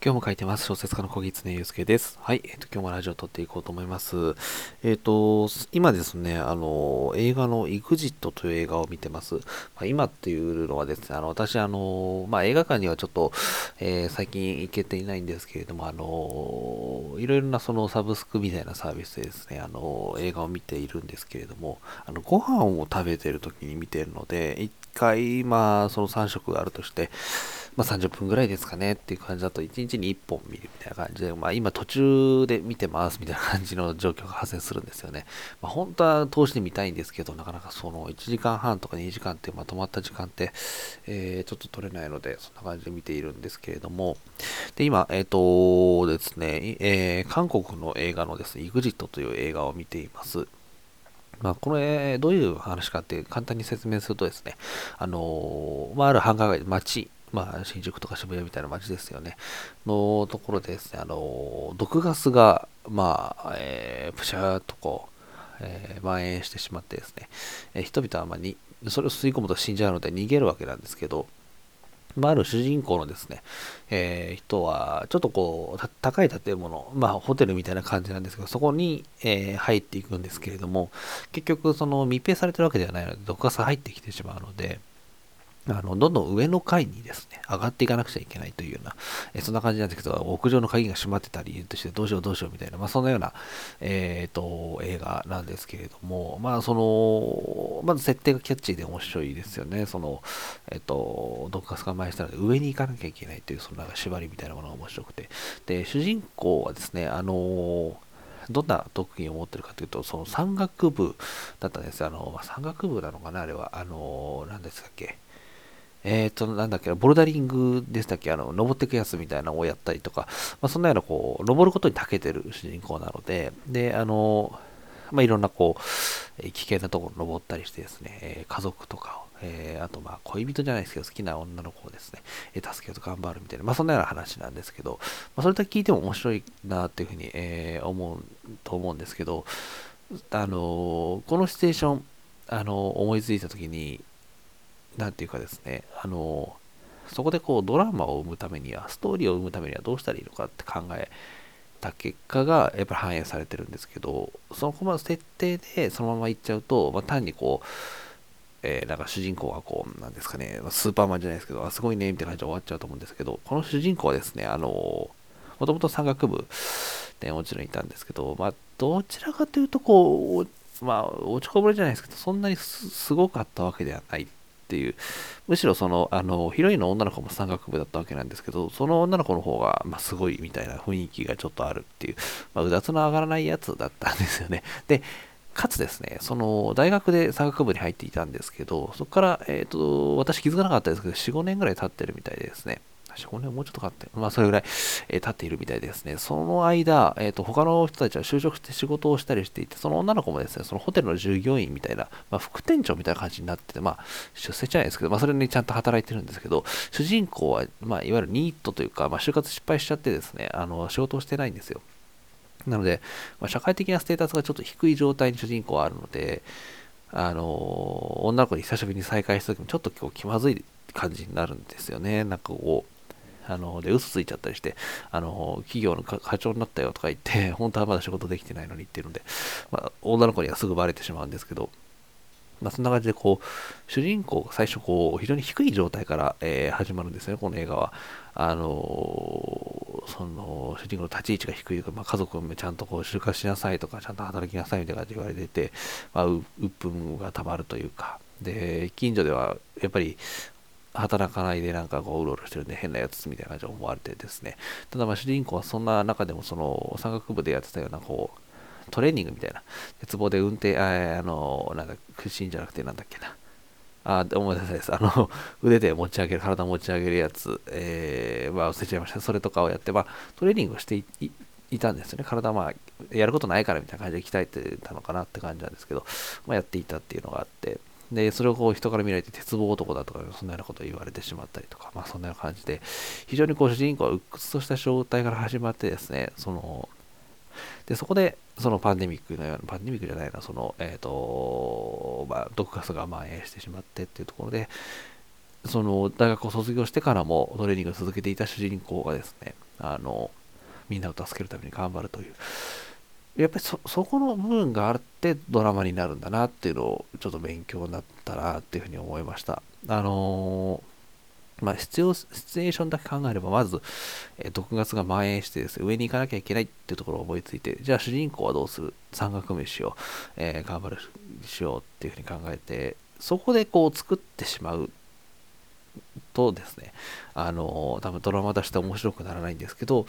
今日も書いてます。小説家の小木常祐介です。はい。えっ、ー、と、今日もラジオを撮っていこうと思います。えっ、ー、と、今ですね、あの、映画の EXIT という映画を見てます。まあ、今っていうのはですね、あの、私、あの、まあ、映画館にはちょっと、えー、最近行けていないんですけれども、あの、いろいろなそのサブスクみたいなサービスでですね、あの、映画を見ているんですけれども、あの、ご飯を食べてる時に見てるので、一回、まあ、その3食があるとして、まあ、30分ぐらいですかねっていう感じだと、1日に1本見るみたいな感じで、まあ、今途中で見てますみたいな感じの状況が発生するんですよね。まあ、本当は通して見たいんですけど、なかなかその1時間半とか2時間ってまとまった時間って、えー、ちょっと取れないので、そんな感じで見ているんですけれども、で、今、えっ、ー、とですね、えー、韓国の映画のですね、EXIT という映画を見ています。まあ、これ、どういう話かって簡単に説明するとですね、あのまあ、ある繁華街、街まあ、新宿とか渋谷みたいな街ですよね。のところでですね、あの、毒ガスが、まあ、えー、プシャーとこう、えー、蔓延してしまってですね、えー、人々はまあに、それを吸い込むと死んじゃうので逃げるわけなんですけど、まあ、ある主人公のですね、えー、人は、ちょっとこう、高い建物、まあ、ホテルみたいな感じなんですけど、そこに、えー、入っていくんですけれども、結局、その密閉されてるわけではないので、毒ガス入ってきてしまうので、あの、どんどん上の階にですね、上がっていかなくちゃいけないというような、えそんな感じなんですけど、屋上の鍵が閉まってた理由としてどうしようどうしようみたいな、まあ、そんなような、えっ、ー、と、映画なんですけれども、まあ、その、まず設定がキャッチーで面白いですよね。その、えっ、ー、と、毒ガスが前したので上に行かなきゃいけないという、そのなんか縛りみたいなものが面白くて。で、主人公はですね、あのどんな特技を持ってるかというと、その山岳部だったんです。あの、まあ、山岳部なのかなあれは。あの、何ですかっけ？えっ、と、なんだっけ、ボルダリングでしたっけ、あの、登ってくやつみたいなのをやったりとか、まあ、そんなような、こう、登ることに長けてる主人公なので、で、あの、まあ、いろんな、こう、危険なところ登ったりしてですね、え家族とかを、えー、あと、まあ、恋人じゃないですけど、好きな女の子をですね、え助けようと頑張るみたいな、まあ、そんなような話なんですけど、まあ、それだけ聞いても面白いなっていうふうに、えー、思うと思うんですけど、あのこのシチュエーション、あの思いついたときに、なんていうかですね、あの、そこでこうドラマを生むためには、ストーリーを生むためにはどうしたらいいのかって考えた結果がやっぱり反映されてるんですけど、そのまま設定でそのままいっちゃうと、まあ、単にこう、えー、なんか主人公がこう、なんですかね、スーパーマンじゃないですけど、あ、すごいね、みたいな感じで終わっちゃうと思うんですけど、この主人公はですね、あの、もともと山岳部でもちろんいたんですけど、まあ、どちらかというと、こう、まあ、落ちこぼれじゃないですけど、そんなにすごかったわけではないっていう、むしろその、あの、ヒロインの女の子も山岳部だったわけなんですけど、その女の子の方が、まあ、すごいみたいな雰囲気がちょっとあるっていう、まあ、うだつの上がらないやつだったんですよね。で、かつですね、その大学で山岳部に入っていたんですけど、そこから、えっ、ー、と、私気づかなかったですけど、4、5年ぐらい経ってるみたいですね。4、5年もうちょっとかって、まあそれぐらい、えー、経っているみたいですね。その間、えっ、ー、と、他の人たちは就職して仕事をしたりしていて、その女の子もですね、そのホテルの従業員みたいな、まあ副店長みたいな感じになってて、まあ出世じゃないですけど、まあそれにちゃんと働いてるんですけど、主人公は、まあいわゆるニートというか、まあ就活失敗しちゃってですね、あの、仕事をしてないんですよ。なので、まあ、社会的なステータスがちょっと低い状態に主人公はあるので、あの、女の子に久しぶりに再会した時もちょっとこう気まずい感じになるんですよね。なんかこう、あの、で、嘘ついちゃったりして、あの、企業の課長になったよとか言って、本当はまだ仕事できてないのにっていうので、まあ、女の子にはすぐバレてしまうんですけど、まあ、そんな感じで、こう、主人公が最初、こう、非常に低い状態から、えー、始まるんですね、この映画は。あのー、その、主人公の立ち位置が低いとか、まあ、家族もちゃんとこう、就活しなさいとか、ちゃんと働きなさいみたいな感じで言われてて、まあ、う、鬱憤がたまるというか、で、近所では、やっぱり、働かないでなんかこううろうろしてるんで変なやつみたいな感じで思われてですね。ただまあ主人公はそんな中でもその山岳部でやってたようなこうトレーニングみたいな鉄棒で運転、ああの、なんか屈伸じゃなくてなんだっけな。あ、思い出せないです。あの、腕で持ち上げる、体持ち上げるやつ、えー、まあ忘れちゃいました。それとかをやって、まあトレーニングをしていたんですよね。体まあ、やることないからみたいな感じで鍛えてたのかなって感じなんですけど、まあやっていたっていうのがあって、で、それをこう人から見られて鉄棒男だとか、そんなようなことを言われてしまったりとか、まあそんなような感じで、非常にこう主人公は鬱屈とした状態から始まってですね、その、で、そこで、そのパンデミックのような、パンデミックじゃないな、その、えっ、ー、と、まあ、毒ガスが蔓延してしまってっていうところで、その大学を卒業してからもトレーニングを続けていた主人公がですね、あの、みんなを助けるために頑張るという。やっぱりそ、この部分があってドラマになるんだなっていうのをちょっと勉強になったなっていうふうに思いました。あのーまあ、必要、シチュエーションだけ考えれば、まず、えー、毒ガスが蔓延してですね、上に行かなきゃいけないっていうところを思いついて、じゃあ主人公はどうする？山岳飯を、えー、頑張るしようっていうふうに考えて、そこでこう作ってしまうとですね、あのー、多分ドラマ出して面白くならないんですけど、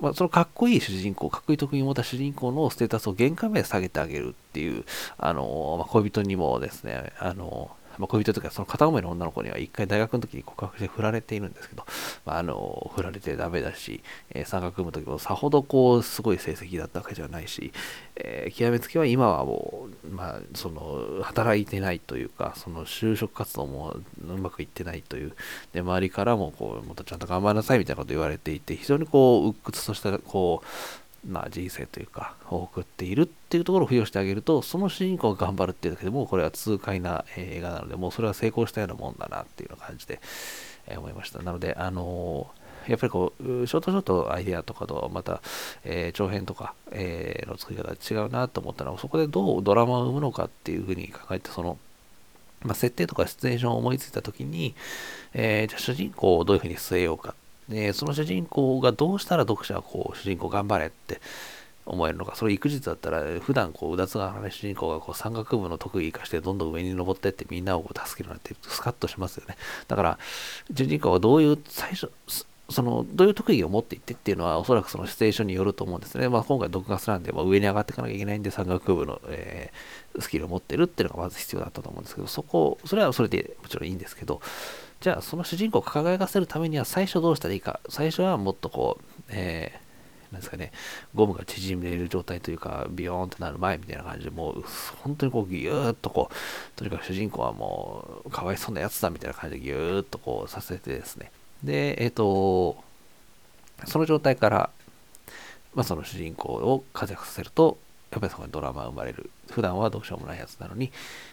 まあ、そのかっこいい主人公、かっこいい特技を持った主人公のステータスを限界まで下げてあげるっていう、あの、まあ、恋人にもですね、あのまあ、恋人とか、その片思いの女の子には一回大学の時に告白して振られているんですけど、まあ、あの、振られてダメだし、えー、三角組む時もさほどこう、すごい成績だったわけじゃないし、えー、極めつきは今はもう、まあ、その、働いてないというか、その就職活動もうまくいってないという、で、周りからもこう、もっとちゃんと頑張りなさいみたいなこと言われていて、非常にこう、鬱屈とした、こう、ま、人生というか、を送っているっていうところを付与してあげると、その主人公が頑張るっていうだけでも、これは痛快な映画なので、もうそれは成功したようなもんだなっていうような感じで、えー、思いました。なので、あのー、やっぱりこう、ショートショートアイデアとかと、また、えー、長編とか、えー、の作り方違うなと思ったのは、そこでどうドラマを生むのかっていうふうに考えて、その、まあ、設定とかシチュエーションを思いついたときに、えー、じゃ主人公をどういうふうに据えようかで、その主人公がどうしたら読者はこう、主人公頑張れって思えるのか、それ育児だったら、普段こう、うだつがない主人公がこう、山岳部の特技生かしてどんどん上に登ってってみんなをこう助けるなんてスカッとしますよね。だから、主人公はどういう、最初、その、どういう特技を持っていってっていうのは、おそらくそのシチュエーションによると思うんですね。まあ、今回、毒ガスなんで、まあ、上に上がっていかなきゃいけないんで、山岳部の、えー、スキルを持ってるっていうのがまず必要だったと思うんですけど、そこ、それはそれでもちろんいいんですけど、じゃあその主人公を輝かせるためには最初どうしたらいいか。最初はもっとこう、えー、なんですかね、ゴムが縮める状態というか、ビヨーンってなる前みたいな感じで、もう本当にこうギューッとこう、とにかく主人公はもうかわいそうなやつだみたいな感じでギューッとこうさせてですね。で、えっ、ー、と、その状態から、まあ、その主人公を活躍させると、やっぱりそこにドラマが生まれる。普段はどうしようもないやつなのに、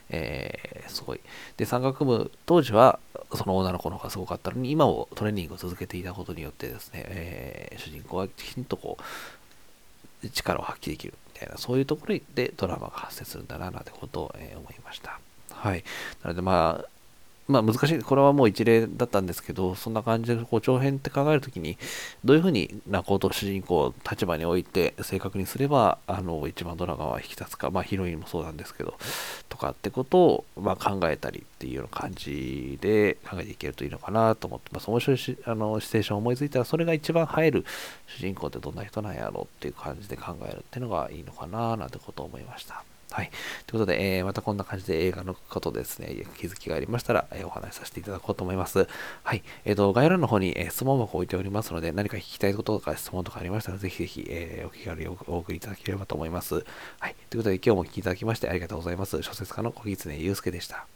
えー、すごい。で、山岳部、当時はその女の子の方がすごかったのに、今もトレーニングを続けていたことによってですね、えー、主人公はきちんとこう、力を発揮できるみたいな、そういうところでドラマが発生するんだな、なんてことを、えー、思いました。はい。なのでまあ、まあ難しい、これはもう一例だったんですけど、そんな感じでこう長編って考えるときに、どういうふうにナコと主人公を立場に置いて正確にすれば、あの、一番ドラマは引き立つか、まあヒロインもそうなんですけど、とかってことを、まあ、考えたりっていうような感じで考えていけるといいのかなと思ってます。面白いあのシチュエーションを思いついたら、それが一番映える主人公ってどんな人なんやろうっていう感じで考えるっていうのがいいのかななんてことを思いました。はい。ということで、えー、またこんな感じで映画のことですね、気づきがありましたら、えー、お話しさせていただこうと思います。はい。えっ、ー、と、概要欄の方に、え質問箱を置いておりますので、何か聞きたいこととか質問とかありましたら、ぜひぜひ、えお気軽にお送りいただければと思います。はい。ということで、今日もお聴きいただきましてありがとうございます。小説家の小狐祐介でした。